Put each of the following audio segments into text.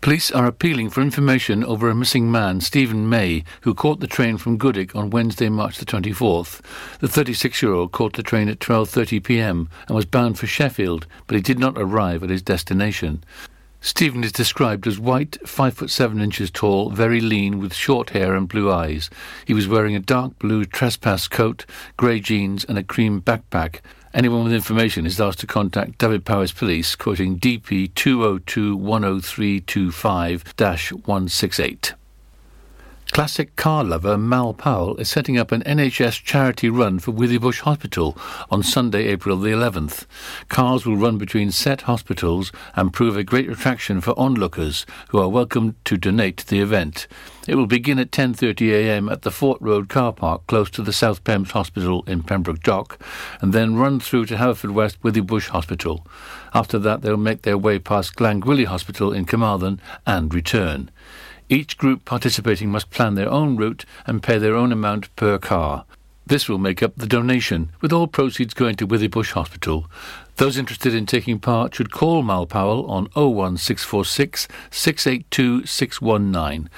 Police are appealing for information over a missing man, Stephen May, who caught the train from Goodwick on Wednesday, March the 24th. The 36-year-old caught the train at 12:30 p.m. and was bound for Sheffield, but he did not arrive at his destination. Stephen is described as white, five foot seven inches tall, very lean, with short hair and blue eyes. He was wearing a dark blue trespass coat, grey jeans, and a cream backpack. Anyone with information is asked to contact Dyfed-Powys Police, quoting DP 202-10325-168. Classic car lover Mal Powell is setting up an NHS charity run for Withybush Hospital on Sunday, April the 11th. Cars will run between set hospitals and prove a great attraction for onlookers who are welcome to donate to the event. It will begin at 10.30am at the Fort Road car park close to the South Pembs Hospital in Pembroke Dock and then run through to Haverfordwest Withybush Hospital. After that they'll make their way past Glangwili Hospital in Carmarthen and return. Each group participating must plan their own route and pay their own amount per car. This will make up the donation, with all proceeds going to Withybush Hospital. Those interested in taking part should call Mal Powell on 01646 682 619.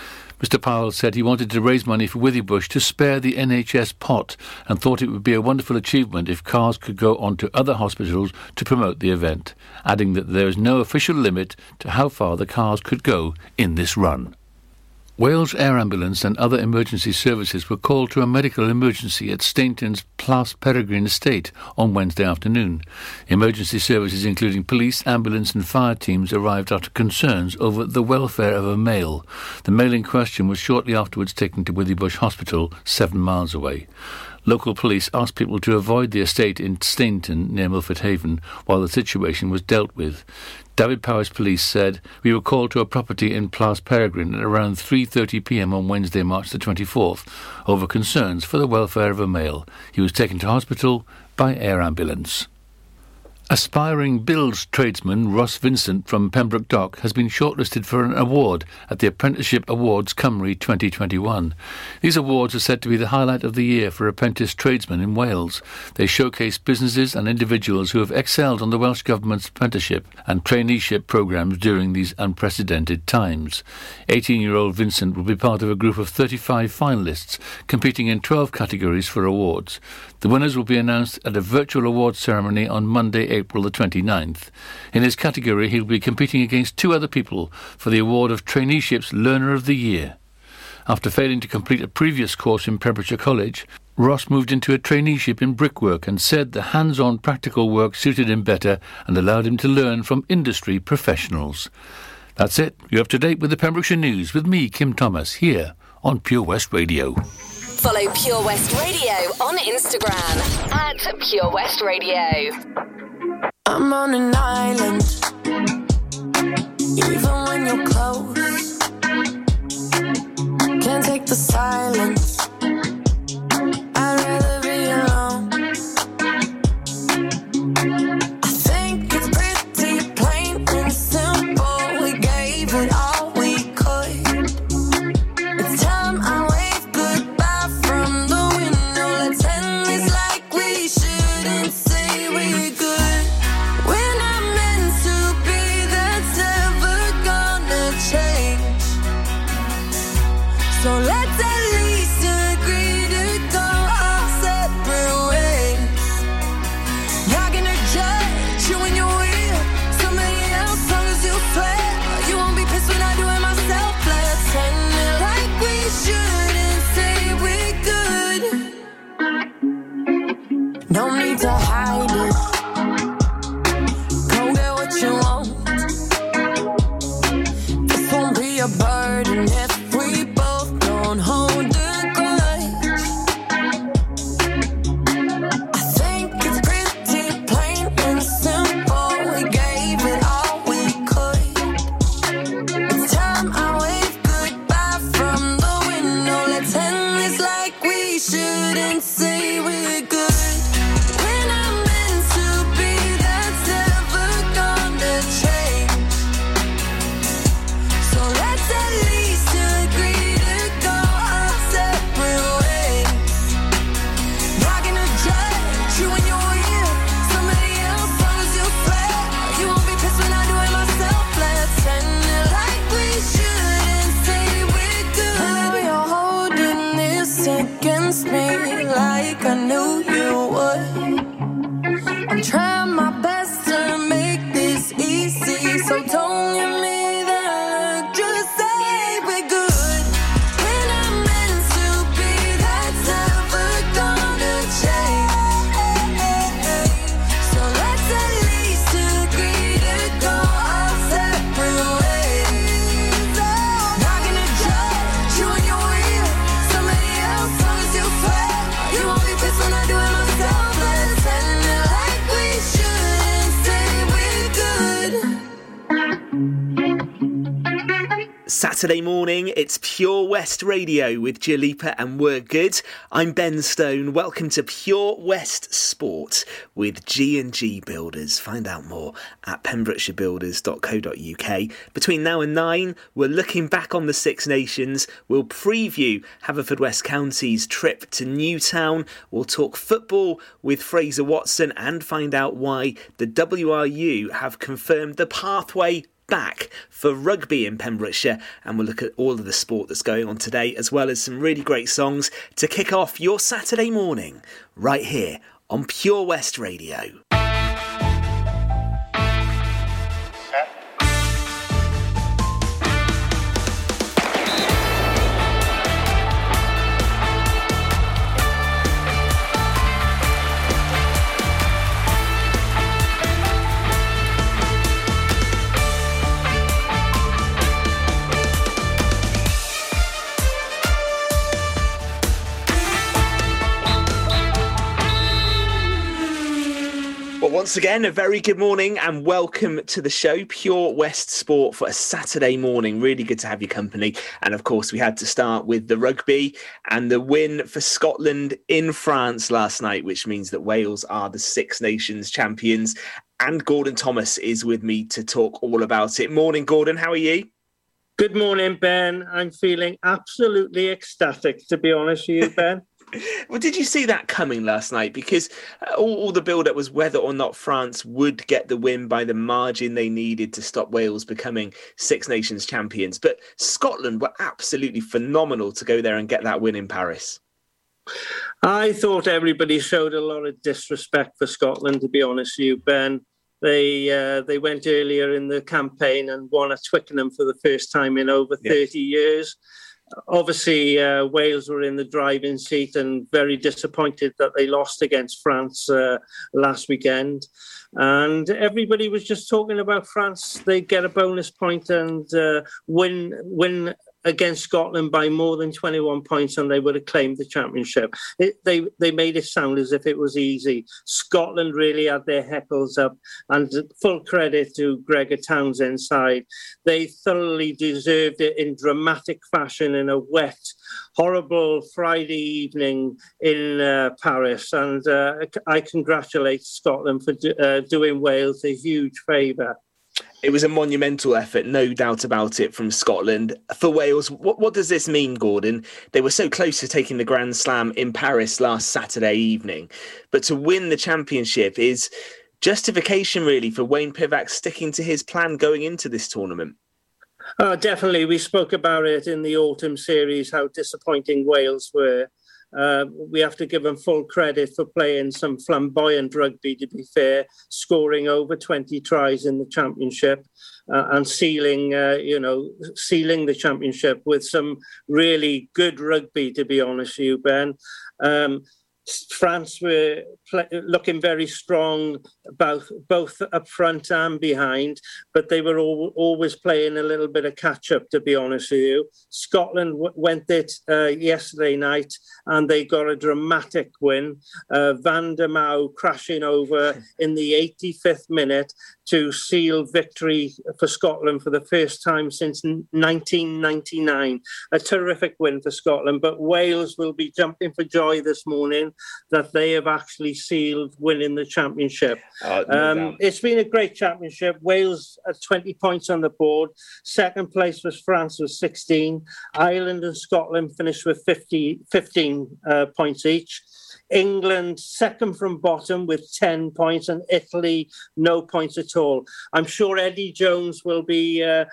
Mr. Powell said he wanted to raise money for Withybush to spare the NHS pot and thought it would be a wonderful achievement if cars could go on to other hospitals to promote the event, adding that there is no official limit to how far the cars could go in this run. Wales Air Ambulance and other emergency services were called to a medical emergency at Stainton's Plas Peregrine estate on Wednesday afternoon. Emergency services, including police, ambulance, and fire teams, arrived after concerns over the welfare of a male. The male in question was shortly afterwards taken to Withybush Hospital, seven miles away. Local police asked people to avoid the estate in Stainton near Milford Haven while the situation was dealt with. Dyfed-Powys Police said we were called to a property in Plas Peregrine at around 3:30 p.m. on Wednesday, March the 24th, over concerns for the welfare of a male. He was taken to hospital by air ambulance. Aspiring bills tradesman Ross Vincent from Pembroke Dock has been shortlisted for an award at the Apprenticeship Awards Cymru 2021. These awards are said to be the highlight of the year for apprentice tradesmen in Wales. They showcase businesses and individuals who have excelled on the Welsh Government's apprenticeship and traineeship programmes during these unprecedented times. 18-year-old Vincent will be part of a group of 35 finalists competing in 12 categories for awards. The winners will be announced at a virtual awards ceremony on Monday, April the 29th. In his category, he'll be competing against two other people for the award of Traineeship's Learner of the Year. After failing to complete a previous course in Pembrokeshire College, Ross moved into a traineeship in brickwork and said the hands-on practical work suited him better and allowed him to learn from industry professionals. That's it. You're up to date with the Pembrokeshire News with me, Kim Thomas, here on Pure West Radio. Follow Pure West Radio on Instagram at Pure West Radio. I'm on an island, even when you're close. Can't take the silence. So let's Saturday morning, it's Pure West Radio with Jalipa and We're Good. I'm Ben Stone. Welcome to Pure West Sport with G&G Builders. Find out more at pembrokeshirebuilders.co.uk. Between now and 9, we're looking back on the Six Nations. We'll preview Haverfordwest County's trip to Newtown. We'll talk football with Fraser Watson and find out why the WRU have confirmed the pathway back for rugby in Pembrokeshire, and we'll look at all of the sport that's going on today, as well as some really great songs to kick off your Saturday morning right here on Pure West Radio. Once again, a very good morning and welcome to the show, Pure West Sport, for a Saturday morning. Really good to have your company. And of course, we had to start with the rugby and the win for Scotland in France last night, which means that Wales are the Six Nations champions. And Gordon Thomas is with me to talk all about it. Morning, Gordon. How are you? Good morning, Ben. I'm feeling absolutely ecstatic, to be honest with you, Ben. Well, did you see that coming last night? Because uh, all, all the build up was whether or not France would get the win by the margin they needed to stop Wales becoming Six Nations champions. But Scotland were absolutely phenomenal to go there and get that win in Paris. I thought everybody showed a lot of disrespect for Scotland, to be honest with you, Ben. They uh, they went earlier in the campaign and won at Twickenham for the first time in over Yeah. 30 years. Obviously, uh, Wales were in the driving seat and very disappointed that they lost against France uh, last weekend. And everybody was just talking about France. They get a bonus point and uh, win win against Scotland by more than 21 points, and they would have claimed the championship. It, they they made it sound as if it was easy. Scotland really had their heckles up, and full credit to Gregor Townsend's side. They thoroughly deserved it in dramatic fashion in a wet, horrible Friday evening in uh, Paris, and uh, I congratulate Scotland for do, uh, doing Wales a huge favour. It was a monumental effort, no doubt about it, from Scotland. For Wales, what, what does this mean, Gordon? They were so close to taking the Grand Slam in Paris last Saturday evening, but to win the championship is justification, really, for Wayne Pivac sticking to his plan going into this tournament. Uh, definitely, we spoke about it in the autumn series how disappointing Wales were. Uh, we have to give them full credit for playing some flamboyant rugby, to be fair, scoring over 20 tries in the championship uh, and sealing, uh, you know, sealing the championship with some really good rugby, to be honest with you, Ben. Um, France were pl- looking very strong, both both up front and behind, but they were all, always playing a little bit of catch up. To be honest with you, Scotland w- went it uh, yesterday night, and they got a dramatic win. Uh, Van der Merwe crashing over in the 85th minute to seal victory for Scotland for the first time since 1999. A terrific win for Scotland, but Wales will be jumping for joy this morning that they have actually sealed winning the championship. Uh, no Um, it's been a great championship. Wales at 20 points on the board. Second place was France with 16. Ireland and Scotland finished with 50, 15 uh, points each. England second from bottom with 10 points, and Italy no points at all. I'm sure Eddie Jones will be. Uh,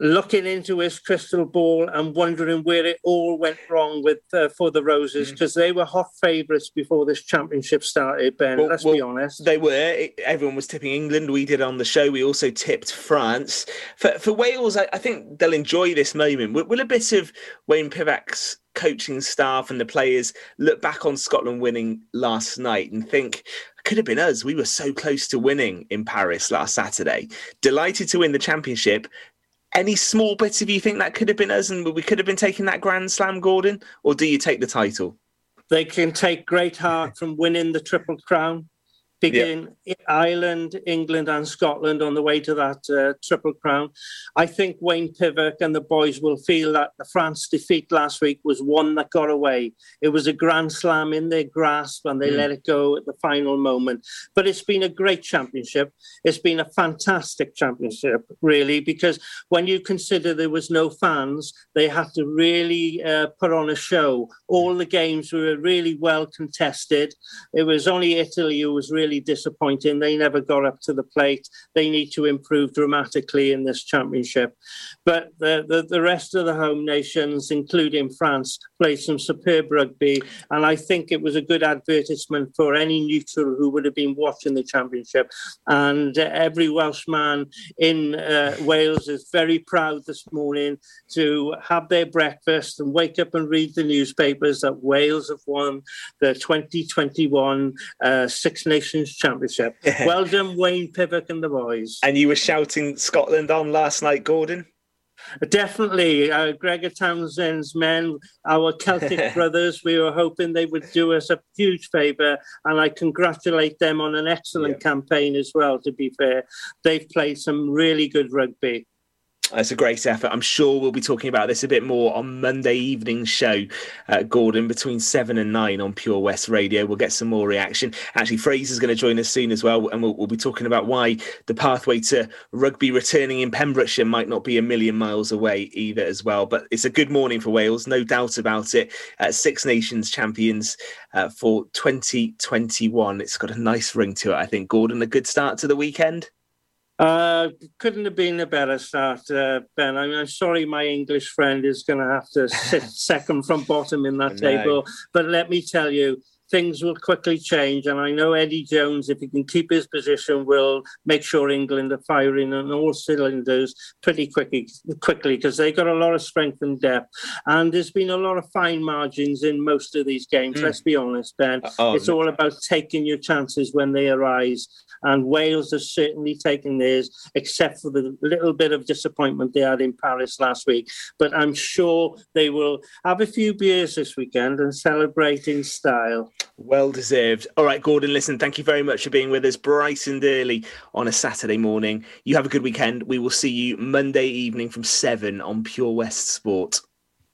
looking into his crystal ball and wondering where it all went wrong with uh, for the Roses because mm. they were hot favourites before this championship started. Ben, well, let's well, be honest. They were. Everyone was tipping England. We did on the show. We also tipped France. For for Wales, I, I think they'll enjoy this moment. Will, will a bit of Wayne Pivac's coaching staff and the players look back on Scotland winning last night and think could have been us. We were so close to winning in Paris last Saturday. Delighted to win the championship, any small bits of you think that could have been us and we could have been taking that Grand Slam, Gordon? Or do you take the title? They can take great heart from winning the Triple Crown picking yep. Ireland, England, and Scotland on the way to that uh, Triple Crown. I think Wayne Pivac and the boys will feel that the France defeat last week was one that got away. It was a grand slam in their grasp and they mm. let it go at the final moment. But it's been a great championship. It's been a fantastic championship, really, because when you consider there was no fans, they had to really uh, put on a show. All the games were really well contested. It was only Italy who was really really disappointing. They never got up to the plate. They need to improve dramatically in this championship. But the, the, the rest of the home nations, including France, played some superb rugby. And I think it was a good advertisement for any neutral who would have been watching the championship. And uh, every Welshman in uh, Wales is very proud this morning to have their breakfast and wake up and read the newspapers that Wales have won the 2021 uh, Six Nations Nations Championship. Yeah. Well done, Wayne Pivac and the boys. And you were shouting Scotland on last night, Gordon? Definitely. Uh, Gregor Townsend's men, our Celtic brothers, we were hoping they would do us a huge favour. And I congratulate them on an excellent yeah. campaign as well, to be fair. They've played some really good rugby. It's a great effort. I'm sure we'll be talking about this a bit more on Monday evening show, uh, Gordon, between seven and nine on Pure West Radio. We'll get some more reaction. Actually, Fraser's going to join us soon as well, and we'll, we'll, be talking about why the pathway to rugby returning in Pembrokeshire might not be a million miles away either, as well. But it's a good morning for Wales, no doubt about it. Uh, Six Nations champions uh, for 2021. It's got a nice ring to it, I think. Gordon, a good start to the weekend. Uh, couldn't have been a better start, uh, Ben. I mean, I'm sorry my English friend is going to have to sit second from bottom in that table. But let me tell you, things will quickly change. And I know Eddie Jones, if he can keep his position, will make sure England are firing on all cylinders pretty quickly, quickly because they've got a lot of strength and depth. And there's been a lot of fine margins in most of these games. Mm. Let's be honest, Ben. Oh, it's all about taking your chances when they arise. And Wales has certainly taken theirs, except for the little bit of disappointment they had in Paris last week. But I'm sure they will have a few beers this weekend and celebrate in style. Well deserved. All right, Gordon, listen, thank you very much for being with us bright and early on a Saturday morning. You have a good weekend. We will see you Monday evening from 7 on Pure West Sport.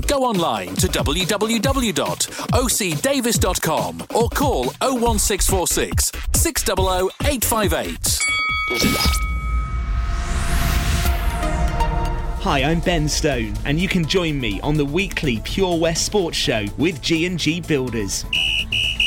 go online to www.ocdavis.com or call 01646 600 858. Hi, I'm Ben Stone, and you can join me on the weekly Pure West Sports Show with G&G Builders.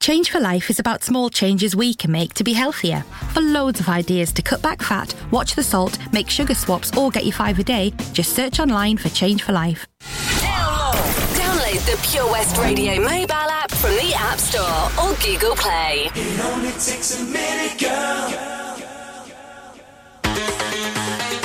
Change for Life is about small changes we can make to be healthier. For loads of ideas to cut back fat, watch the salt, make sugar swaps, or get your five a day, just search online for Change for Life. Download download the Pure West Radio mobile app from the App Store or Google Play. It only takes a minute, girl. It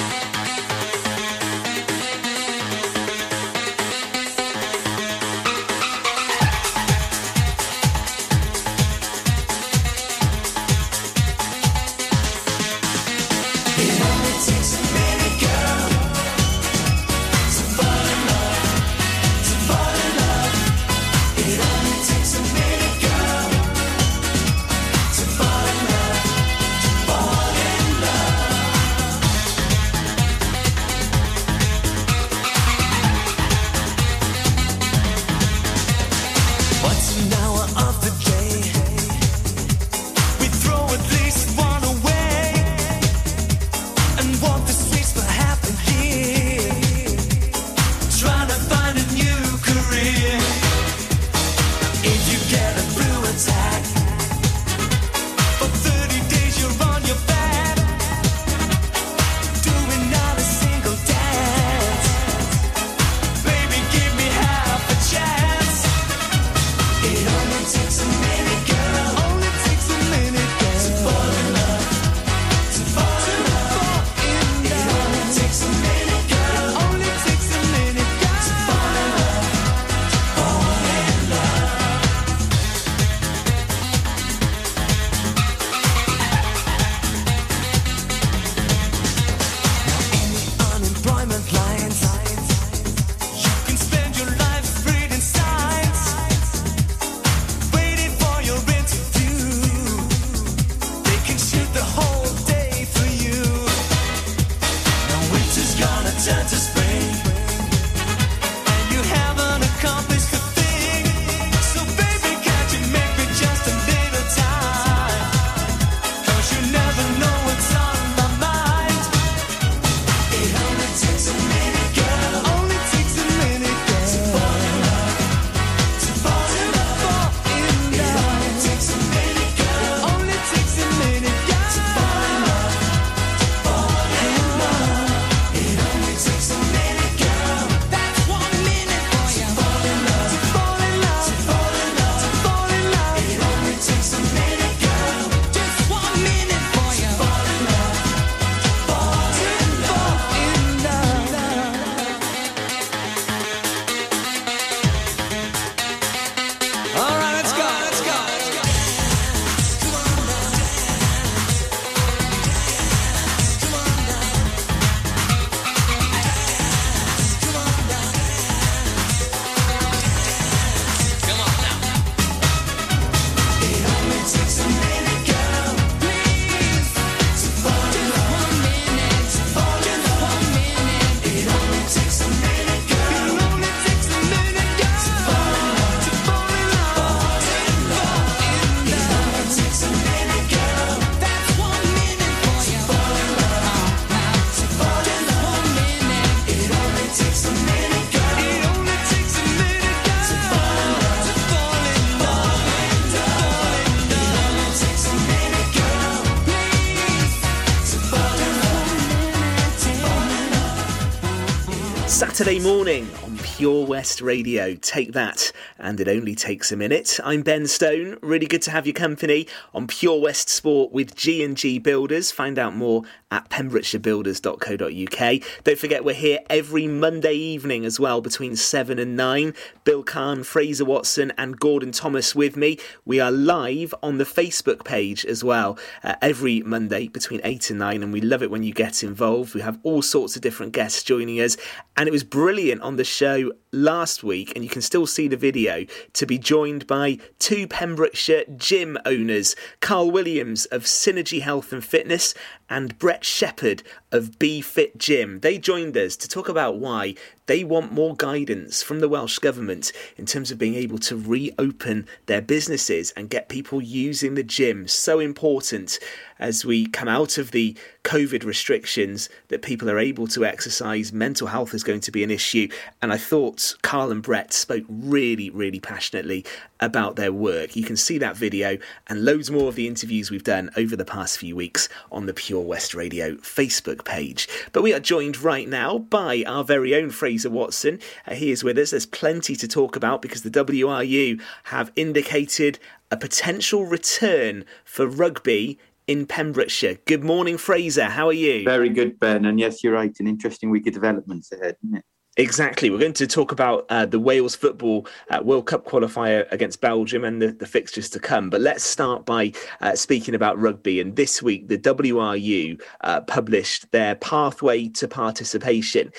Saturday morning on Pure West Radio. Take that, and it only takes a minute. I'm Ben Stone. Really good to have your company on Pure West Sport with G&G Builders. Find out more at pembrokeshirebuilders.co.uk. Don't forget we're here every Monday evening as well between 7 and 9. Bill Kahn, Fraser Watson and Gordon Thomas with me. We are live on the Facebook page as well uh, every Monday between 8 and 9 and we love it when you get involved. We have all sorts of different guests joining us and it was brilliant on the show last week, and you can still see the video, to be joined by two Pembrokeshire gym owners, Carl Williams of Synergy Health and Fitness and Brett Shepherd of Be Fit Gym. They joined us to talk about why they want more guidance from the Welsh Government in terms of being able to reopen their businesses and get people using the gym. So important as we come out of the COVID restrictions that people are able to exercise. Mental health is going to be an issue. And I thought Carl and Brett spoke really, really passionately about their work. You can see that video and loads more of the interviews we've done over the past few weeks on the Pure West Radio Facebook page. But we are joined right now by our very own Fraser Watson. Uh, he is with us. There's plenty to talk about because the WRU have indicated a potential return for rugby in Pembrokeshire. Good morning, Fraser. How are you? Very good, Ben. And yes, you're right. An interesting week of developments ahead, isn't it? Exactly. We're going to talk about uh, the Wales football uh, World Cup qualifier against Belgium and the, the fixtures to come. But let's start by uh, speaking about rugby. And this week, the WRU uh, published their pathway to participation.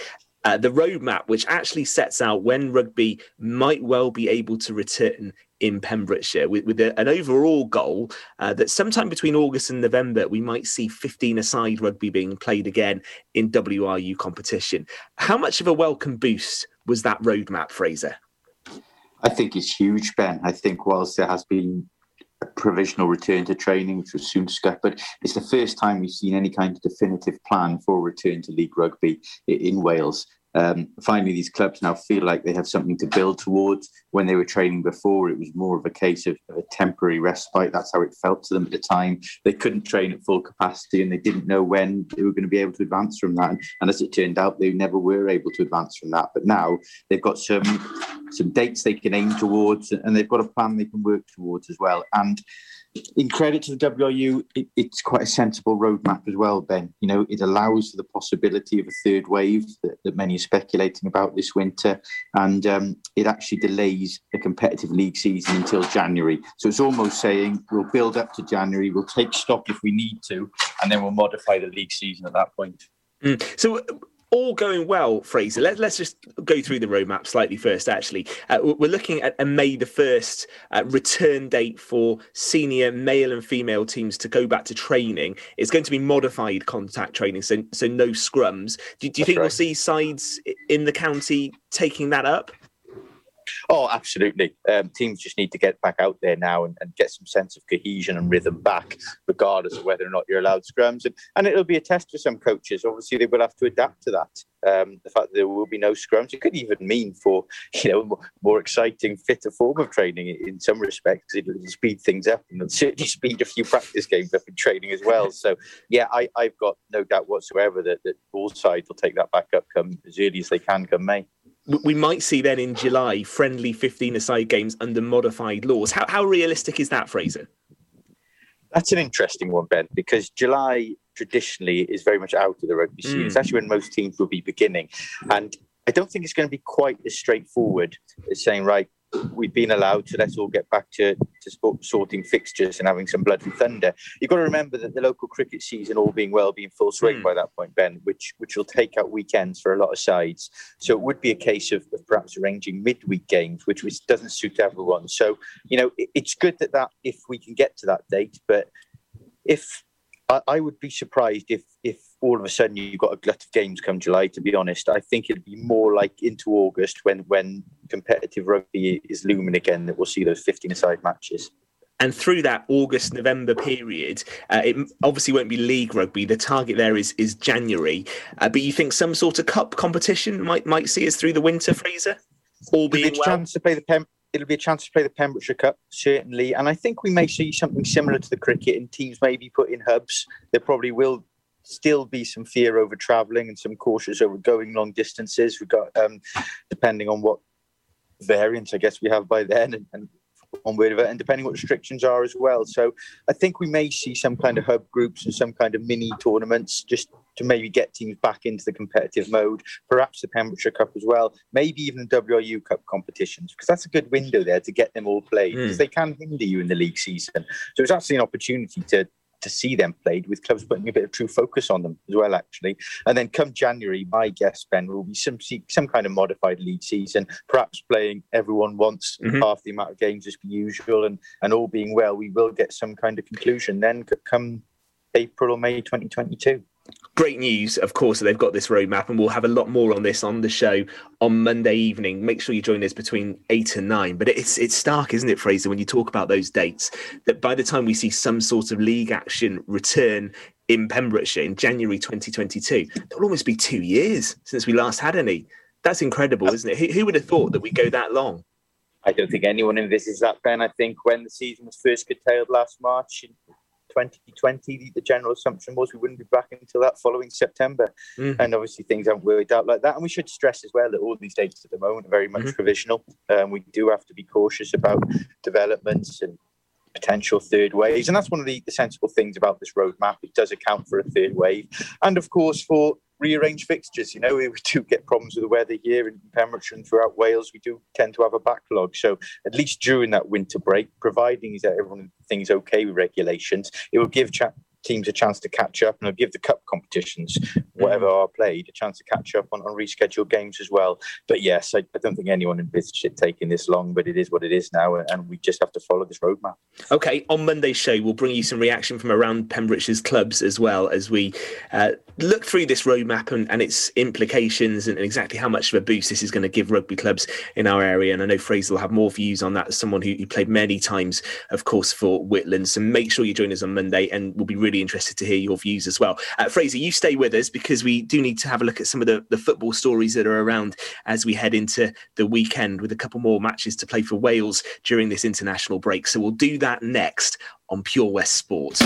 Uh, the roadmap, which actually sets out when rugby might well be able to return in Pembrokeshire, with, with a, an overall goal uh, that sometime between August and November, we might see 15 aside rugby being played again in WRU competition. How much of a welcome boost was that roadmap, Fraser? I think it's huge, Ben. I think whilst there has been a provisional return to training, which was soon scuppered, it's the first time we've seen any kind of definitive plan for return to league rugby in Wales. Um, finally, these clubs now feel like they have something to build towards. When they were training before, it was more of a case of, of a temporary respite. That's how it felt to them at the time. They couldn't train at full capacity and they didn't know when they were going to be able to advance from that. And, and as it turned out, they never were able to advance from that. But now they've got some some dates they can aim towards and they've got a plan they can work towards as well. And in credit to the WRU, it, it's quite a sensible roadmap as well, Ben. You know, it allows for the possibility of a third wave that, that many are speculating about this winter, and um, it actually delays the competitive league season until January. So it's almost saying we'll build up to January, we'll take stock if we need to, and then we'll modify the league season at that point. Mm. So all going well, Fraser. Let, us just go through the roadmap slightly first, actually. Uh, we're looking at a May the 1st uh, return date for senior male and female teams to go back to training. It's going to be modified contact training, so, so no scrums. Do, do you think right. we'll see sides in the county taking that up? Oh, absolutely. Um, teams just need to get back out there now and, and, get some sense of cohesion and rhythm back, regardless of whether or not you're allowed scrums. And, and it'll be a test for some coaches. Obviously, they will have to adapt to that. Um, the fact that there will be no scrums, it could even mean for you know more exciting, fitter form of training in some respects. It'll speed things up and certainly speed a few practice games up in training as well. So yeah, I, have got no doubt whatsoever that, that all sides will take that back up come as early as they can come May we might see then in July friendly 15 aside games under modified laws. How, how realistic is that, Fraser? That's an interesting one, Ben, because July traditionally is very much out of the rugby season. Mm. It's actually when most teams will be beginning. And I don't think it's going to be quite as straightforward as saying, right, we've been allowed, so let's all get back to, to sport, sorting fixtures and having some blood and thunder. You've got to remember that the local cricket season, all being well, being full swing mm. by that point, Ben, which which will take out weekends for a lot of sides. So it would be a case of, of perhaps arranging midweek games, which, which doesn't suit everyone. So you know, it, it's good that that if we can get to that date, but if I, I would be surprised if if all of a sudden you've got a glut of games come July. To be honest, I think it'd be more like into August when when competitive rugby is looming again that we'll see those 15 aside matches. And through that August November period, uh, it obviously won't be league rugby. The target there is is January. Uh, but you think some sort of cup competition might might see us through the winter, Fraser? All being well? chance to play the Pem- it'll be a chance to play the Pembrokeshire Cup, certainly. And I think we may see something similar to the cricket and teams maybe put in hubs. There probably will still be some fear over travelling and some cautious over going long distances. We've got, um, depending on what variants I guess we have by then and, and on word of it, and depending what restrictions are as well. So I think we may see some kind of hub groups and some kind of mini tournaments just to maybe get teams back into the competitive mode, perhaps the Pembrokeshire Cup as well, maybe even the WRU Cup competitions, because that's a good window there to get them all played, mm. because they can hinder you in the league season. So it's actually an opportunity to to see them played with clubs putting a bit of true focus on them as well, actually. And then come January, my guess, Ben, will be some some kind of modified league season, perhaps playing everyone wants Mhm. half the amount of games as per usual, and, and all being well, we will get some kind of conclusion then come April or May 2022. Great news, of course, that they've got this roadmap, and we'll have a lot more on this on the show on Monday evening. Make sure you join us between eight and nine. But it's it's stark, isn't it, Fraser, when you talk about those dates, that by the time we see some sort of league action return in Pembrokeshire in January 2022, that will almost be two years since we last had any. That's incredible, isn't it? Who, who would have thought that we'd go that long? I don't think anyone envisages that, Ben. I think when the season was first curtailed last March 2020, the, the general assumption was we wouldn't be back until that following September. Mhm. And obviously, things haven't worked out like that. And we should stress as well that all these dates at the moment are very much Mhm. provisional. Um, we do have to be cautious about developments and potential third waves. And that's one of the, the sensible things about this roadmap. It does account for a third wave. And of course, for rearranged fixtures. You know, we do get problems with the weather here in Pembrokeshire and throughout Wales. We do tend to have a backlog. So at least during that winter break, providing that everyone thinks okay with regulations, it will give cha- teams a chance to catch up and give the cup competitions, whatever are played, a chance to catch up on, on rescheduled games as well. But yes, I, I don't think anyone envisaged it taking this long, but it is what it is now, and we just have to follow this roadmap. Okay, on Monday's show, we'll bring you some reaction from around Pembrokeshire's clubs as well as we uh, look through this roadmap and, and its implications and, exactly how much of a boost this is going to give rugby clubs in our area. And I know Fraser will have more views on that as someone who, who played many times, of course, for Whitland. So make sure you join us on Monday and we'll be really interested to hear your views as well. Uh, Fraser, you stay with us because we do need to have a look at some of the, the football stories that are around as we head into the weekend with a couple more matches to play for Wales during this international break. So we'll do that next on Pure West Sport.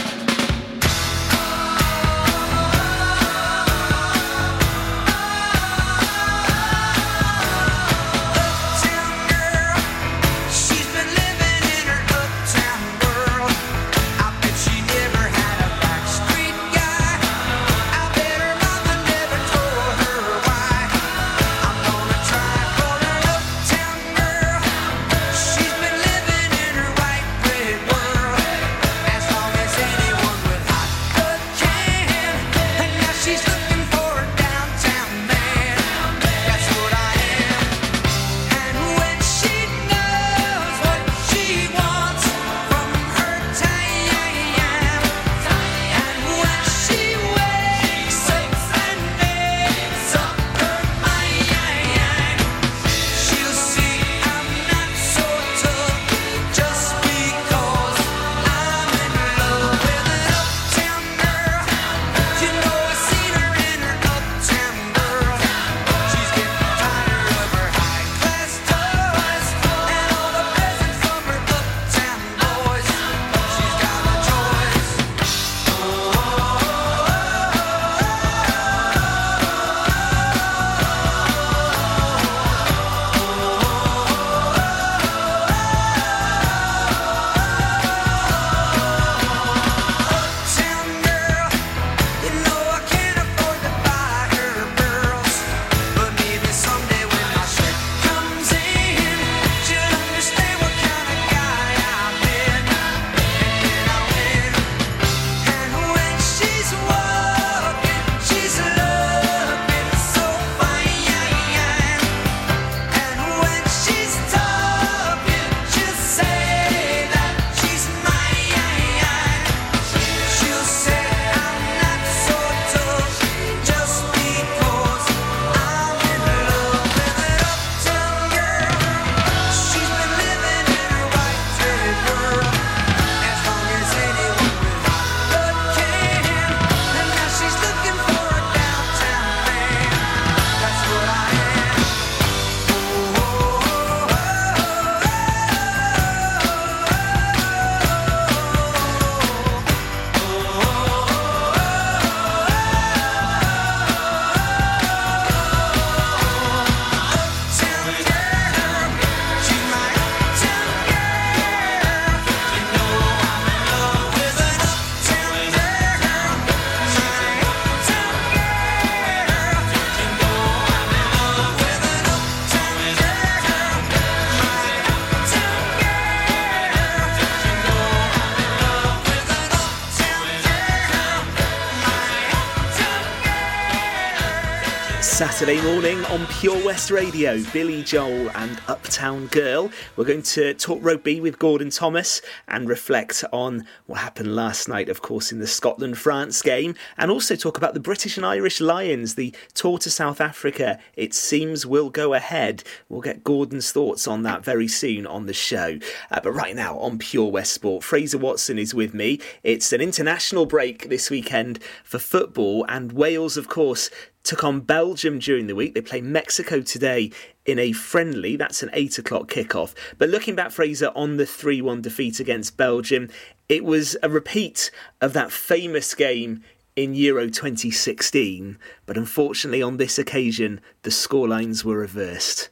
Saturday morning on Pure West Radio, Billy Joel and Uptown Girl. We're going to talk rugby with Gordon Thomas and reflect on what happened last night, of course, in the Scotland France game, and also talk about the British and Irish Lions, the tour to South Africa. It seems will go ahead. We'll get Gordon's thoughts on that very soon on the show. Uh, but right now on Pure West Sport, Fraser Watson is with me. It's an international break this weekend for football, and Wales, of course, took on Belgium during the week. They play Mexico today in a friendly. That's an 8 o'clock kickoff. But looking back, Fraser, on the 3 1 defeat against Belgium, it was a repeat of that famous game in Euro 2016. But unfortunately, on this occasion, the scorelines were reversed.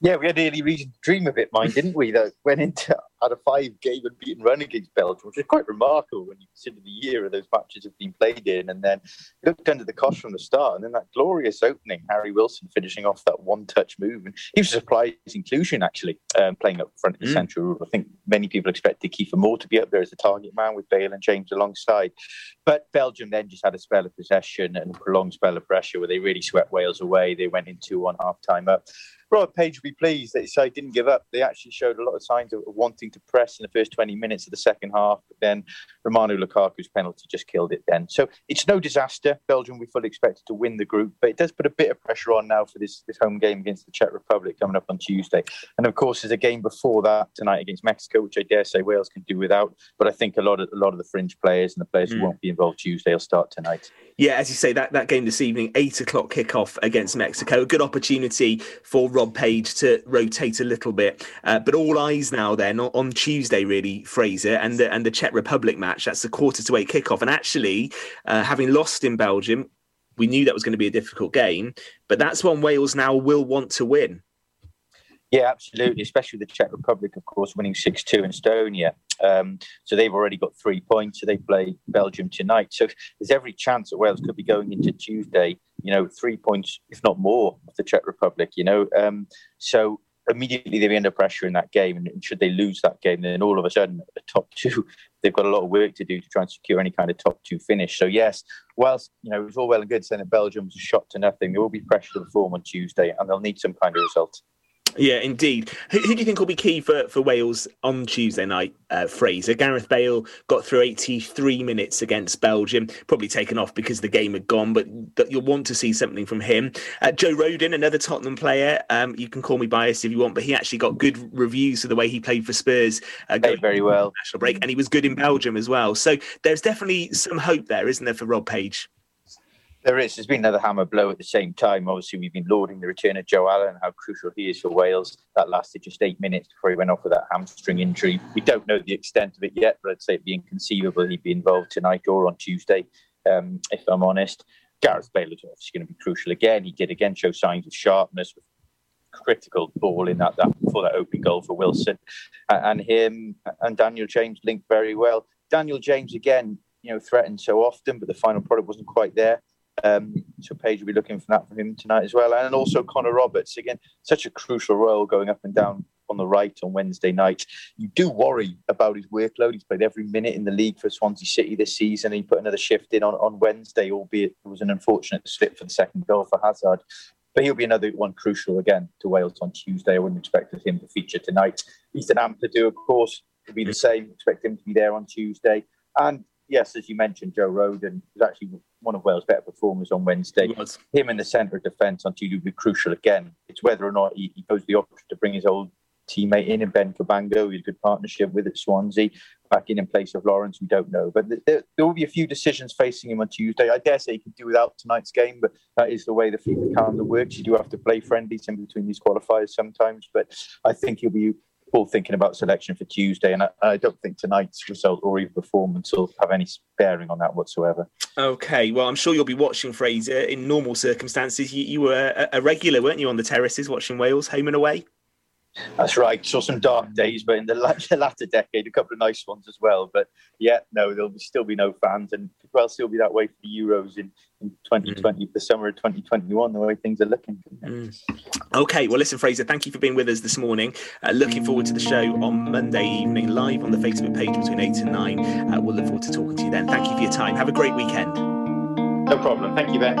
Yeah, we had any reason to dream of it, mind, didn't we? That went into had a five game unbeaten run against Belgium, which is quite remarkable when you consider the year of those matches have been played in. And then looked under the cosh from the start, and then that glorious opening, Harry Wilson finishing off that one touch move. And he was a surprise inclusion, actually, um, playing up front in the Mm. central. I think many people expected Kiefer Moore to be up there as the target man with Bale and James alongside. But Belgium then just had a spell of possession and a prolonged spell of pressure where they really swept Wales away. They went into one half time up. Robert Page will be pleased that side didn't give up. They actually showed a lot of signs of wanting to press in the first 20 minutes of the second half. But then Romelu Lukaku's penalty just killed it then. So it's no disaster. Belgium, we fully expected to win the group, but it does put a bit of pressure on now for this, this home game against the Czech Republic coming up on Tuesday. And of course, there's a game before that tonight against Mexico, which I dare say Wales can do without. But I think a lot of a lot of the fringe players and the players Mm. who won't be involved Tuesday will start tonight. Yeah, as you say, that, that game this evening, eight o'clock kickoff against Mexico. A good opportunity for Rob Page to rotate a little bit. Uh, but all eyes now then on, on Tuesday, really, Fraser, and the, and the Czech Republic match. That's the quarter to eight kickoff. And actually, uh, having lost in Belgium, we knew that was going to be a difficult game. But that's one Wales now will want to win. Yeah, absolutely. Especially the Czech Republic, of course, winning 6 2 in Estonia. Um, so they've already got three points. So they play Belgium tonight. So there's every chance that Wales could be going into Tuesday, you know, three points, if not more, of the Czech Republic, you know. Um, so immediately they'll be under pressure in that game. And should they lose that game, then all of a sudden, the top two, they've got a lot of work to do to try and secure any kind of top two finish. So, yes, whilst, you know, it was all well and good saying that Belgium was a shot to nothing, there will be pressure to perform on Tuesday and they'll need some kind of result. Yeah, indeed. Who, who do you think will be key for, for Wales on Tuesday night, uh, Fraser? Gareth Bale got through 83 minutes against Belgium, probably taken off because the game had gone, but that you'll want to see something from him. Uh, Joe Rodon, another Tottenham player, um, you can call me biased if you want, but he actually got good reviews for the way he played for Spurs. Uh, Played very well. National break, and he was good in Belgium as well. So there's definitely some hope there, isn't there, for Rob Page? There is. There's been another hammer blow at the same time. Obviously, we've been lauding the return of Joe Allen, and how crucial he is for Wales. That lasted just eight minutes before he went off with that hamstring injury. We don't know the extent of it yet, but I'd say it'd be inconceivable he'd be involved tonight or on Tuesday, um, if I'm honest. Gareth Bale is obviously going to be crucial again. He did again show signs of sharpness with critical ball in that, that for that opening goal for Wilson. Uh, and him and Daniel James linked very well. Daniel James again, you know, threatened so often, but the final product wasn't quite there. Um, so Page will be looking for that from him tonight as well. And also Connor Roberts, again, such a crucial role going up and down on the right on Wednesday night. You do worry about his workload. He's played every minute in the league for Swansea City this season. He put another shift in on, on Wednesday, albeit it was an unfortunate slip for the second goal for Hazard. But he'll be another one crucial again to Wales on Tuesday. I wouldn't expect him to feature tonight. Ethan Ampadu, of course, will be the same. Expect him to be there on Tuesday. And yes, as you mentioned, Joe Rodon was actually one of Wales' better performers on Wednesday. Him in the centre of defence on Tuesday will be crucial again. It's whether or not he, he goes the option to bring his old teammate in, and Ben Cabango, a good partnership with at Swansea, back in in place of Lawrence. We don't know. But there, there will be a few decisions facing him on Tuesday. I dare say he could do without tonight's game, but that is the way the FIFA calendar works. You do have to play friendlies in between these qualifiers sometimes. But I think he'll be all thinking about selection for Tuesday. And I, I don't think tonight's result or even performance will have any bearing on that whatsoever. Okay, well, I'm sure you'll be watching Fraser in normal circumstances. You, you were a, a regular, weren't you, on the terraces watching Wales home and away? That's right. Saw some dark days, but in the, latter decade, a couple of nice ones as well. But yeah, no, there'll still be no fans, and could well still be that way for the Euros in, in 2020, the summer of 2021, the way things are looking. Okay, well, listen, Fraser, thank you for being with us this morning. Uh, looking forward to the show on Monday evening, live on the Facebook page between 8 and 9. Uh, we'll look forward to talking to you then. Thank you for your time. Have a great weekend. No problem. Thank you, Ben.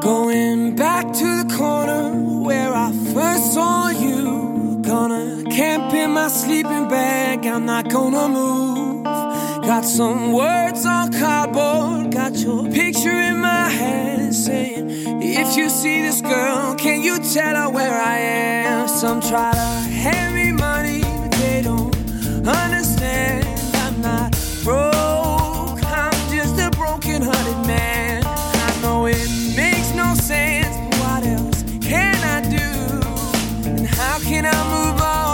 Going back to the corner where I first saw you. Gonna camp in my sleeping bag, I'm not gonna move. Got some words on cardboard, got your picture in my hand saying, If you see this girl, can you tell her where I am? Some try to hand me money, but they don't understand. I'm not broke, I'm just a broken hearted man. I know it makes no sense, can I move on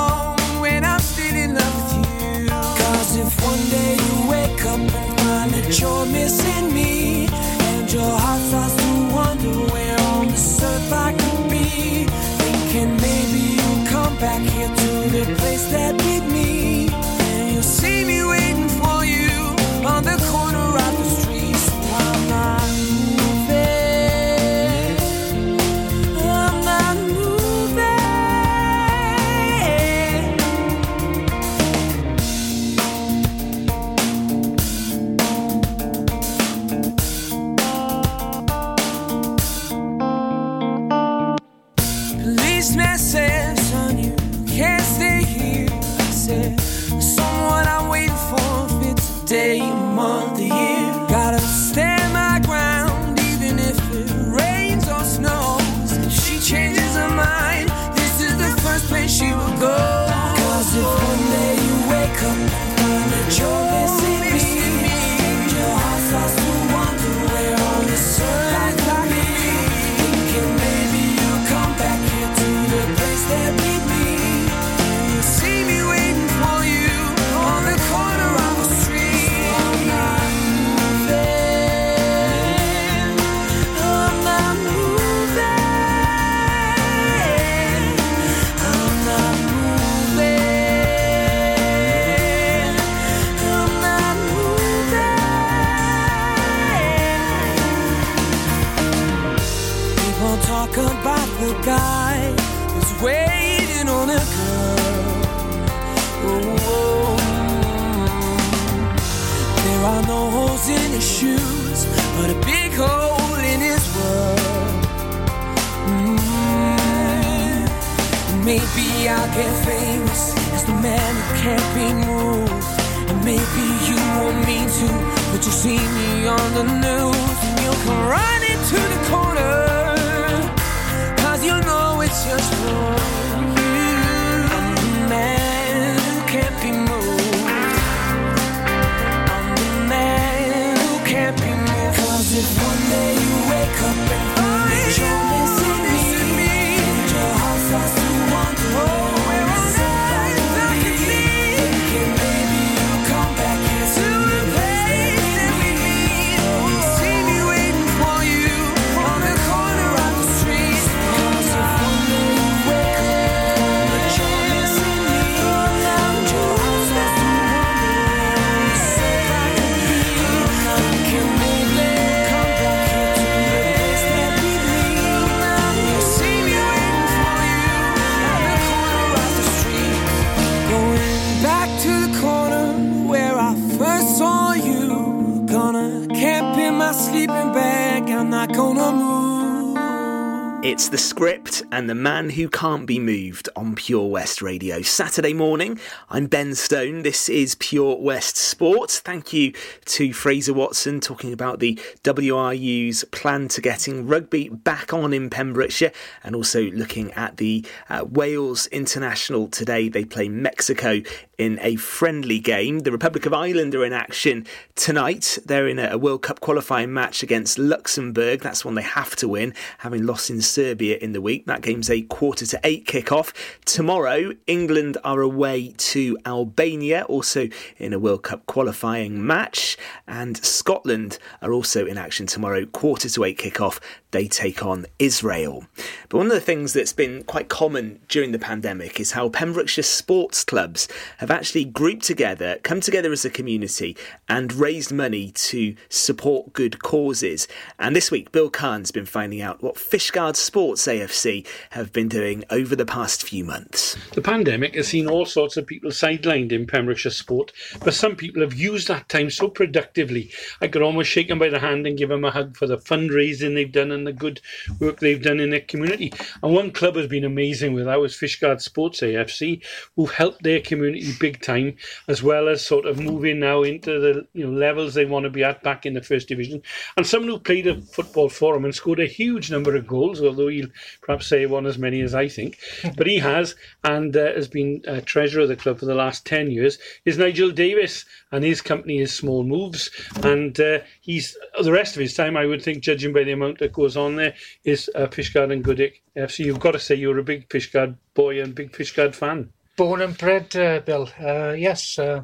and the man who can't be moved on Pure West Radio. Saturday morning, I'm Ben Stone. This is Pure West Sports. Thank you to Fraser Watson talking about the WRU's plan to getting rugby back on in Pembrokeshire and also looking at the uh, Wales International today. They play Mexico in a friendly game. The Republic of Ireland are in action tonight. They're in a, World Cup qualifying match against Luxembourg. That's one they have to win, having lost in Serbia in the week. That game's a quarter to eight kickoff. Tomorrow, England are away to Albania, also in a World Cup qualifying match. And Scotland are also in action tomorrow, quarter to eight kickoff. They take on Israel. But one of the things that's been quite common during the pandemic is how Pembrokeshire sports clubs have actually grouped together, come together as a community, and raised money to support good causes. And this week, Bill Kahn's been finding out what Fishguard Sports AFC have been doing over the past few months. The pandemic has seen all sorts of people sidelined in Pembrokeshire sport, but some people have used that time so productively. I could almost shake them by the hand and give them a hug for the fundraising they've done and and the good work they've done in their community. And one club has been amazing with that was Fishguard Sports AFC, who've helped their community big time, as well as sort of moving now into the you know levels they want to be at back in the first division. And someone who played a football for him and scored a huge number of goals, although he'll perhaps say one as many as I think, but he has and uh, has been uh, treasurer of the club for the last 10 years, is Nigel Davis. And his company is Small Moves. And uh, he's the rest of his time, I would think, judging by the amount that goes on there, is uh, Fishguard and Goodwick FC. You've got to say you're a big Fishguard boy and big Fishguard fan. Born and bred, uh, Bill. Uh, yes, uh,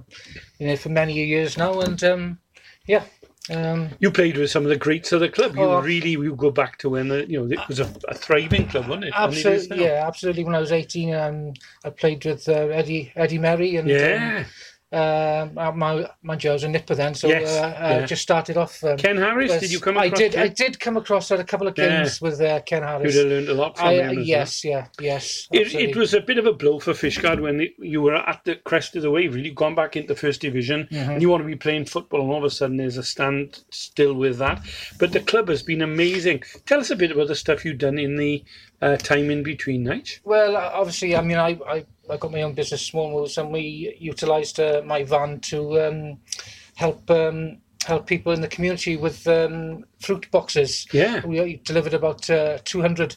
you know, for many years now, and um, yeah. Um, You played with some of the greats of the club. You Oh. really you go back to when the, you know it was a, a thriving club, wasn't it? And it is absolutely, yeah, absolutely. When I was eighteen, um, I played with uh, Eddie Eddie Merry, and Yeah. um, um, uh, my I was a nipper then, so Yes, uh, I yeah. just started off. Um, Ken Harris, with- did you come I across did. Ken? I did come across at a couple of Yeah. games with uh, Ken Harris. You'd have learned a lot from I, him as well. yes, yeah, yes. It, it was a bit of a blow for Fishguard when it, you were at the crest of the wave, really gone back into first division, Mhm. and you want to be playing football, and all of a sudden there's a stand still with that. But the club has been amazing. Tell us a bit about the stuff you've done in the uh, time in between, nights? Well, uh, obviously, I mean, I, I, I got my own business, Small Moves, and we utilised uh, my van to um, help um, help people in the community with um, fruit boxes. Yeah. We delivered about uh, 200,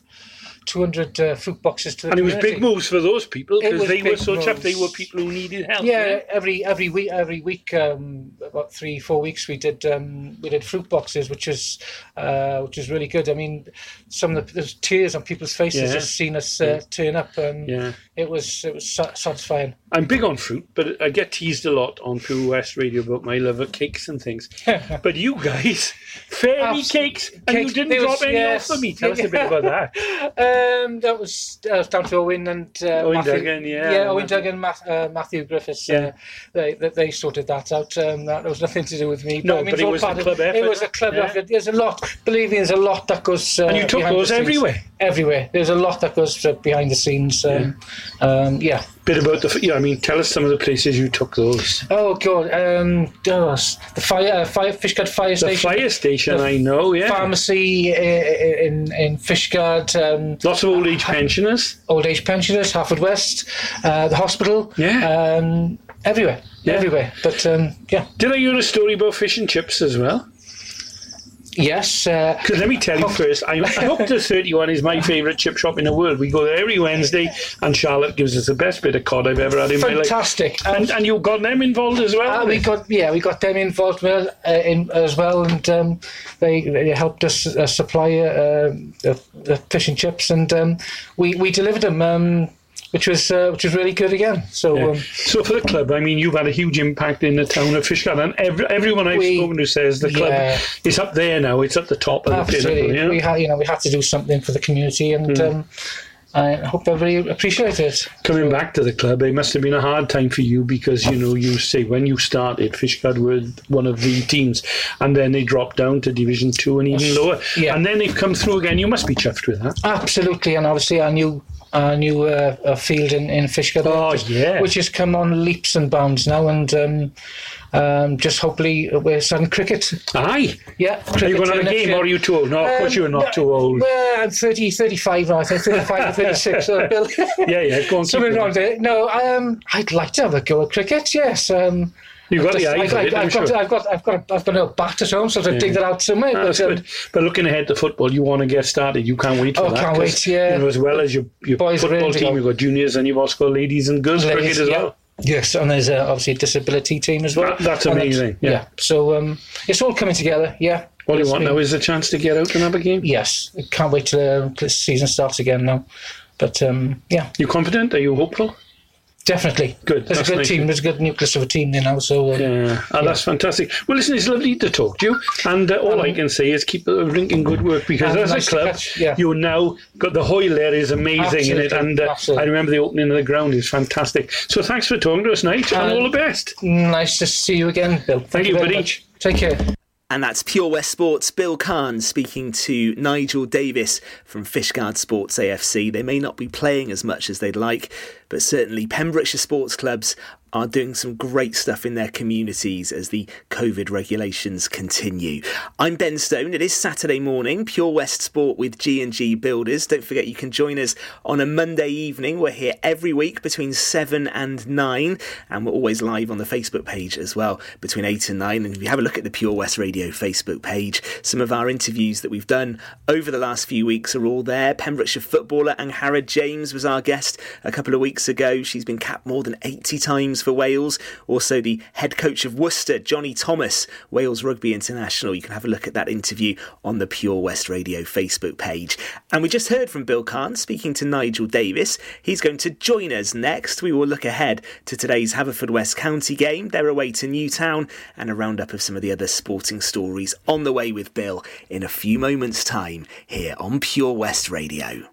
200 uh, fruit boxes to the And it was big moves for those people because they were so chuffed. They were people who needed help. Yeah, every every week, every week, um, about three four weeks, we did um, we did fruit boxes, which is uh, which is really good. I mean, some of the there's tears on people's faces Yeah. just seeing us uh, turn up, and Yeah. it was it was satisfying. I'm big on fruit, but I get teased a lot on Pure West Radio about my love of cakes and things. but you guys, fairy cakes, and you didn't there drop was- any yes. off for me. Tell us a bit about that. Um, that was was down to Owen and uh, Owen Matthew, Duggan, yeah. yeah, Owen Duggan, Math, uh, Matthew Griffiths. Yeah. Uh, they, they they sorted that out. Um, that was nothing to do with me. No, I mean, but it was a club effort, It was a club yeah. effort. There's a lot. Believe me, there's a lot that goes. Uh, And you took those everywhere? Everywhere. There's a lot that goes uh, behind the scenes. Um, yeah. Um, yeah. Bit about the, yeah, I mean, tell us some of the places you took those. Oh God! Um, oh, the fire, uh, fire, Fishguard Fire The Station. fire station, The I know, yeah. Pharmacy uh, in in Fishguard. Um, Lots of old age pensioners. old age pensioners, Haverfordwest, uh, the hospital, Yeah. um, everywhere, Yeah. everywhere. But um, yeah, Did I hear a story about fish and chips as well? Yes. Uh, Because let me tell you first, I, I hope the 31 is my favourite chip shop in the world. We go there every Wednesday, and Charlotte gives us the best bit of cod I've ever had in my life. fantastic. And, and you got them involved as well? Uh, we got yeah, we got them involved well, uh, in, as well, and um, they, they helped us uh, supply uh, the, the fish and chips, and um, we we delivered them, um, which was uh, which was really good again. So Yeah. um, So for the club, I mean, you've had a huge impact in the town of Fishguard, and every, everyone I've We- spoken to says the club yeah. is up there now. It's at the top of the absolutely, pinnacle. Yeah? we had you know we had to do something for the community, and Hmm. um, I hope everybody appreciated it. Coming back to the club, it must have been a hard time for you because you know you say when you started, Fishguard were one of the teams, and then they dropped down to Division Two and even lower, Yeah. and then they've come through again. You must be chuffed with that. Absolutely, and obviously I new our new uh, field in in Fishguard, Oh, which, yeah. which has come on leaps and bounds now, and um, um, just hopefully we're starting cricket. Aye, Yeah, are you going to have a game, year. or are you too old? No, of course Um, you're not no, too old. Well, I'm 30, 35 now. I think 35 or 36. so Bill. Yeah, yeah, go on. Something around there. No, um, I'd like to have a go at cricket. Yes. Um, You've got the eye I've, for it, I'm I've, got, sure. I've got, I've got, I've got a bat at home, so I to dig that out somewhere. That's but, good. But looking ahead to football, you want to get started. You can't wait for Oh, that. can't 'cause, wait, yeah. You know, as well as your, your Boys are football ready to team, go. you've got juniors and you've also got ladies and girls Ladies, cricket as yeah. well. Yes, and there's uh, obviously a disability team as well. That- that's And amazing, yeah. So um, it's all coming together. Yeah. All you It's want been- now is a chance to get out and have a game. Yes, I can't wait till uh, the season starts again now. But um, yeah, You confident? Are you hopeful? Definitely. Good, There's a good nice. team. There's a good nucleus of a team there now. So um, Yeah, oh, that's fantastic. Well, listen, it's lovely to talk to you, and uh, all I can say is keep uh, drinking good work because Um, as a nice to club, catch, yeah. you now got the Hoyle there is amazing in it, and uh. I remember the opening of the ground is fantastic. So thanks for talking to us, Nate, and Um, all the best. nice to see you again, Bill. Thank, you, very buddy. much. Take care. And that's Pure West Sports' Bill Kahn speaking to Nigel Davis from Fishguard Sports AFC. They may not be playing as much as they'd like, but certainly Pembrokeshire sports clubs are doing some great stuff in their communities as the COVID regulations continue. I'm Ben Stone. It is Saturday morning, Pure West Sport with G&G Builders. Don't forget you can join us on a Monday evening. We're here every week between 7 and 9 and we're always live on the Facebook page as well between 8 and 9. And if you have a look at the Pure West Radio Facebook page, some of our interviews that we've done over the last few weeks are all there. Pembrokeshire footballer Angharad James was our guest a couple of weeks ago. She's been capped more than 80 times for Wales. Also, the head coach of Worcester, Johnny Thomas, Wales Rugby International. You can have a look at that interview on the Pure West Radio Facebook page. And we just heard from Bill Kahn speaking to Nigel Davis. He's going to join us next. We will look ahead to today's Haverfordwest County game. They're away to Newtown and a roundup of some of the other sporting stories on the way with Bill in a few moments' time here on Pure West Radio.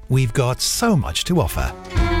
We've got so much to offer.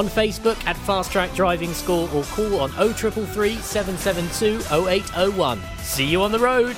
on Facebook at Fast Track Driving School or call on 0333 772 0801. See you on the road.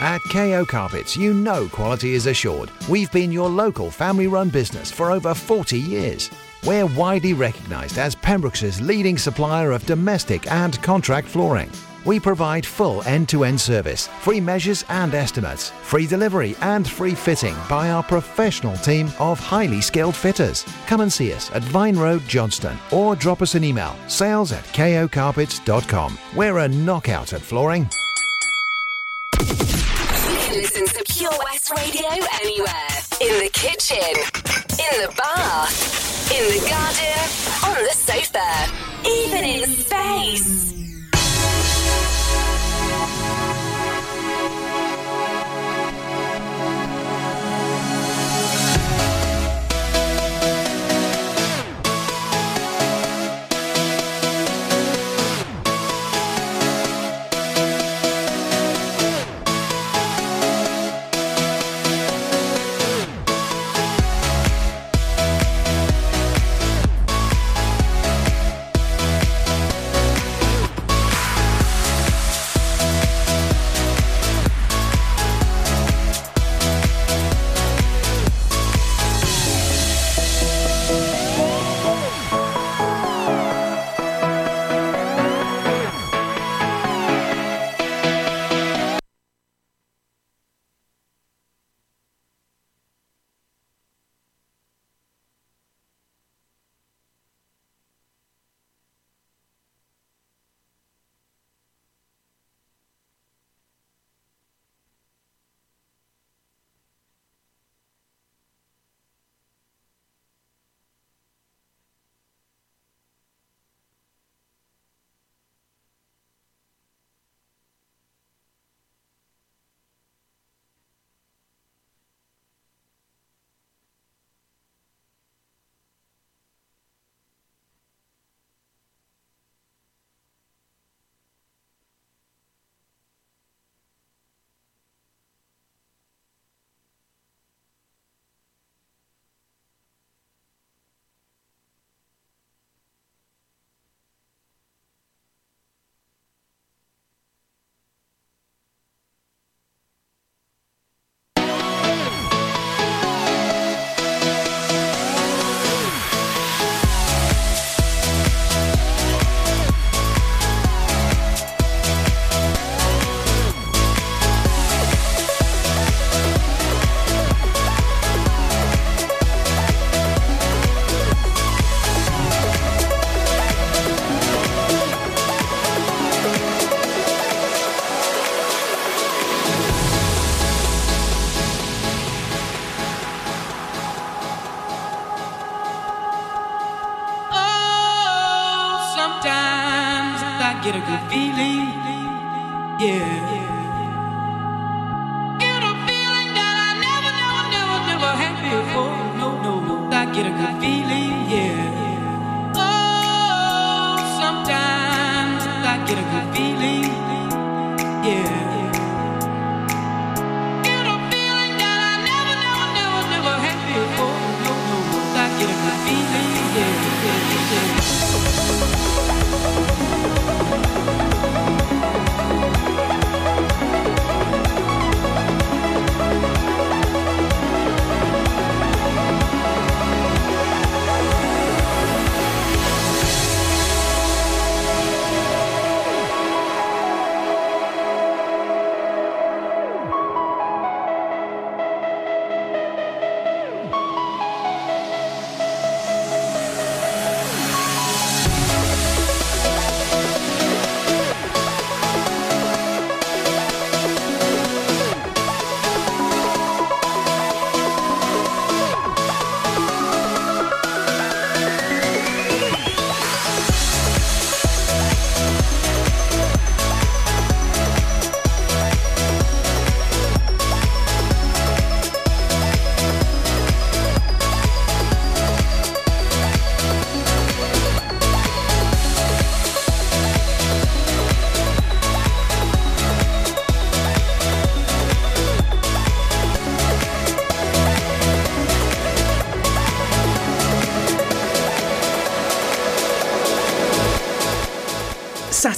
At KO Carpets, you know quality is assured. We've been your local family run business for over 40 years. We're widely recognised as Pembroke's leading supplier of domestic and contract flooring. We provide full end to end service, free measures and estimates, free delivery and free fitting by our professional team of highly skilled fitters. Come and see us at Vine Road, Johnston, or drop us an email sales at kocarpets.com. We're a knockout at flooring. You can listen to Pure West Radio anywhere. In the kitchen, in the bath, in the garden, on the sofa, even in space.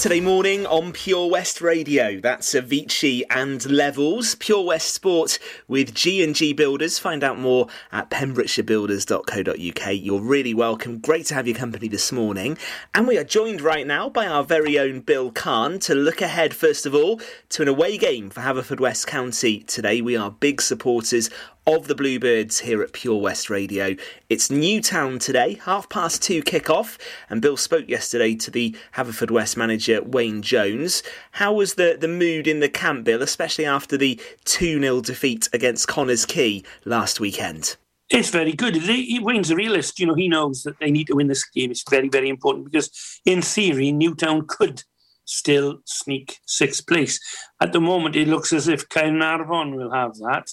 Saturday morning on Pure West Radio. That's Avicii and Levels. Pure West Sport with G&G Builders. Find out more at pembrokeshirebuilders.co.uk. You're really welcome. Great to have your company this morning. And we are joined right now by our very own Bill Kahn to look ahead, first of all, to an away game for Haverfordwest County today. We are big supporters of the Bluebirds here at Pure West Radio. It's Newtown today, half past two kick-off, and Bill spoke yesterday to the Haverfordwest manager Wayne Jones. How was the, the mood in the camp, Bill, especially after the 2-0 defeat against Connah's Quay last weekend? It's very good. Wayne's a realist. You know, he knows that they need to win this game. It's very, very important because, in theory, Newtown could still sneak sixth place. At the moment, it looks as if Caernarfon will have that.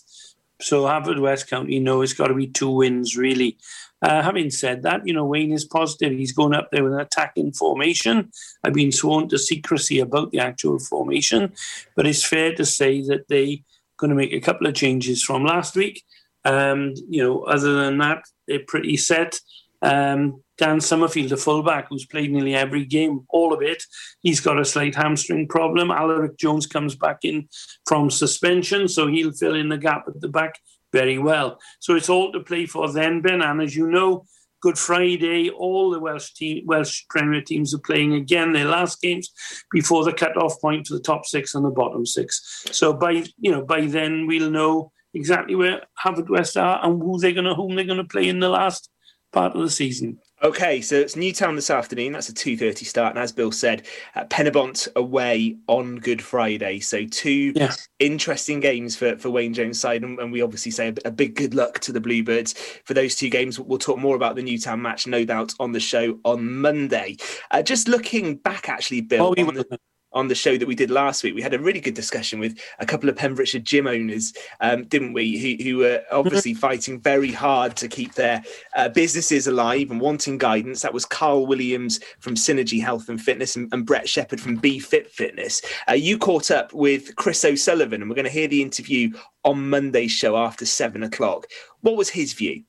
So Haverfordwest County know it's got to be two wins, really. Uh, having said that, you know, Wayne is positive. He's going up there with an attacking formation. I've been sworn to secrecy about the actual formation, but it's fair to say that they're going to make a couple of changes from last week. Um, you know, other than that, they're pretty set. Um, Dan Summerfield, the fullback, who's played nearly every game, all of it, he's got a slight hamstring problem. Alaric Jones comes back in from suspension, so he'll fill in the gap at the back very well. So it's all to play for then, Ben. And as you know, Good Friday, all the Welsh team, Welsh Premier teams are playing again their last games before the cut-off point for the top six and the bottom six. So by you know by then we'll know exactly where Haverfordwest are and who they're going to whom they're going to play in the last part of the season. Okay, so it's Newtown this afternoon. That's a 2.30 start. And as Bill said, uh, Penybont away on Good Friday. So two interesting games for, for Wayne Jones' side. And, and we obviously say a, a big good luck to the Bluebirds for those two games. We'll talk more about the Newtown match, no doubt, on the show on Monday. Uh, just looking back, actually, Bill, the, on the show that we did last week, we had a really good discussion with a couple of Pembrokeshire gym owners, um, didn't we? Who, who were obviously fighting very hard to keep their uh, businesses alive and wanting guidance. That was Carl Williams from Synergy Health and Fitness and, and Brett Shepherd from B Fit Fitness. Uh, you caught up with Chris O'Sullivan, and we're going to hear the interview on Monday's show after seven o'clock. What was his view?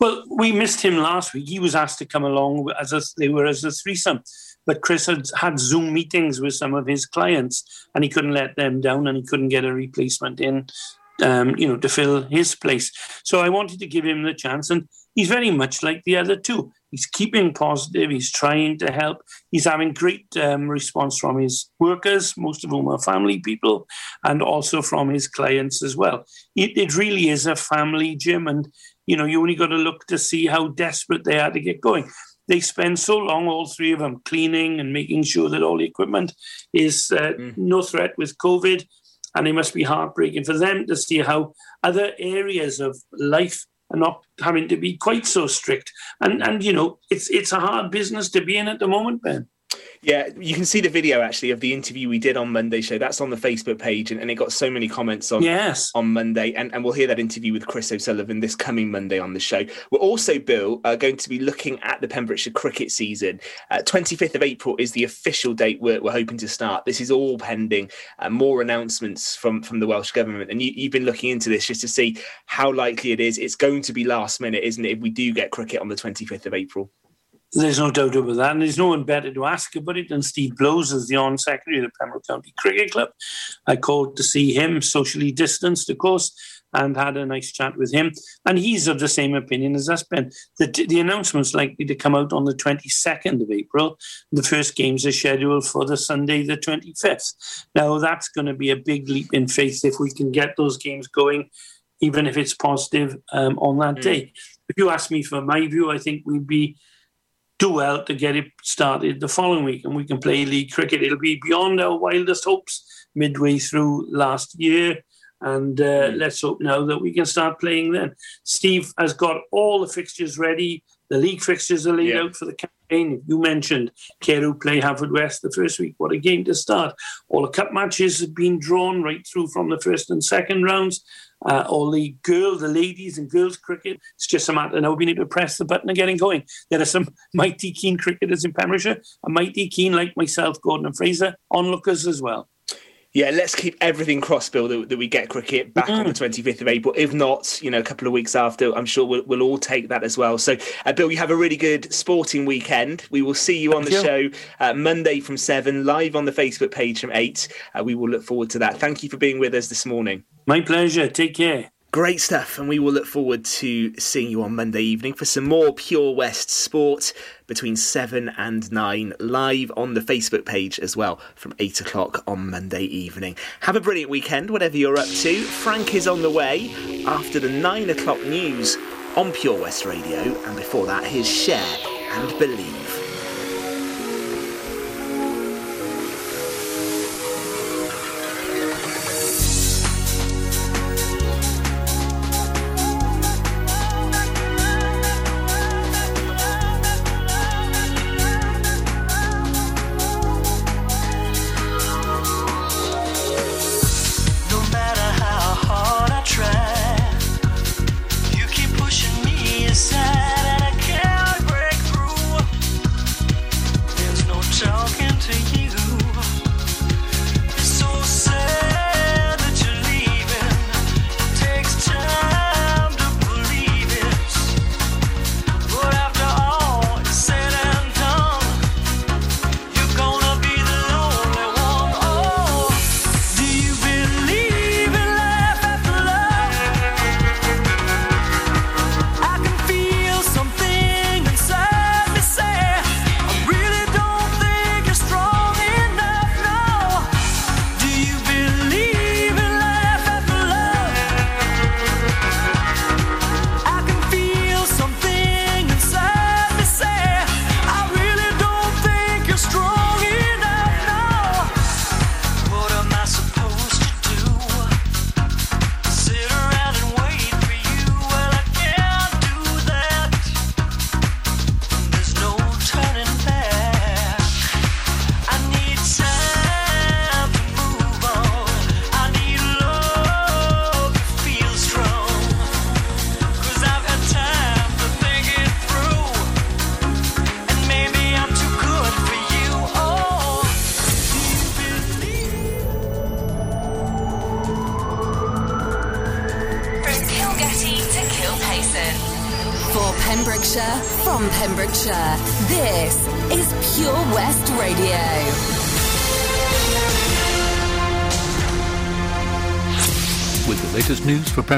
Well, we missed him last week. He was asked to come along as a, they were as a threesome, but Chris had had Zoom meetings with some of his clients, and he couldn't let them down, and he couldn't get a replacement in, um, you know, to fill his place. So I wanted to give him the chance, and he's very much like the other two. He's keeping positive. He's trying to help. He's having great um, response from his workers, most of whom are family people, and also from his clients as well. It, it really is a family gym, and you know you only got to look to see how desperate they are to get going. They spend so long, all three of them, cleaning and making sure that all the equipment is uh, no threat with COVID, and it must be heartbreaking for them to see how other areas of life are not having to be quite so strict. And and you know, it's it's a hard business to be in at the moment, Ben. Yeah, you can see the video actually of the interview we did on Monday show. That's on the Facebook page, and, and it got so many comments on Yes. on Monday, and, and we'll hear that interview with Chris O'Sullivan this coming Monday on the show. We're also, Bill, uh, going to be looking at the Pembrokeshire cricket season. Uh, 25th of April is the official date we're, we're hoping to start. This is all pending uh, more announcements from from the Welsh government, and you, you've been looking into this just to see how likely it is. It's going to be last minute, isn't it? If we do get cricket on the 25th of April. There's no doubt about that. And there's no one better to ask about it than Steve Blows as the on secretary of the Pembroke County Cricket Club. I called to see him, socially distanced, of course, and had a nice chat with him. And he's of the same opinion as us, Ben. The, the announcement's likely to come out on the 22nd of April. The first games are scheduled for the Sunday, the 25th. Now, that's going to be a big leap in faith if we can get those games going, even if it's positive um, on that day. If you ask me for my view, I think we'd be do well to get it started the following week and we can play league cricket. It'll be beyond our wildest hopes midway through last year. And uh, let's hope now that we can start playing then. Steve has got all the fixtures ready. The league fixtures are laid out for the campaign. You mentioned Carew play Haverfordwest the first week. What a game to start. All the cup matches have been drawn right through from the first and second rounds. Uh, all the girl, the ladies and girls cricket. It's just a matter now being able to press the button and getting going. There are some mighty keen cricketers in Pembrokeshire, and mighty keen like myself, Gordon and Fraser, onlookers as well. Yeah, let's keep everything crossed, Bill, that, that we get cricket back on the 25th of April. If not, you know, a couple of weeks after, I'm sure we'll, we'll all take that as well. So, uh, Bill, you have a really good sporting weekend. We will see you on the Thank show uh, Monday from 7, live on the Facebook page from 8. Uh, we will look forward to that. Thank you for being with us this morning. My pleasure. Take care. Great stuff, and we will look forward to seeing you on Monday evening for some more Pure West sport between 7 and 9, live on the Facebook page as well from 8 o'clock on Monday evening. Have a brilliant weekend, whatever you're up to. Frank is on the way after the 9 o'clock news on Pure West Radio, and before that, his Share and Believe.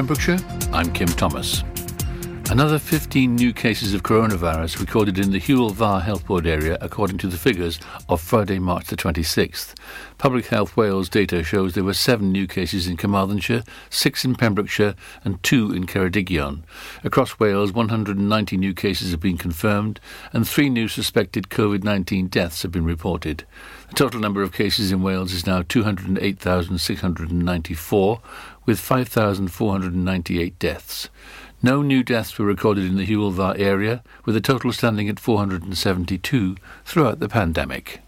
Pembrokeshire, I'm Kim Thomas. Another 15 new cases of coronavirus recorded in the Hywel Dda Health Board area, according to the figures of Friday, March the 26th. Public Health Wales data shows there were seven new cases in Carmarthenshire, six in Pembrokeshire, and two in Ceredigion. Across Wales, 190 new cases have been confirmed, and three new suspected COVID 19 deaths have been reported. The total number of cases in Wales is now 208,694, with 5,498 deaths. No new deaths were recorded in the Hywel Dda area, with a total standing at 472 throughout the pandemic.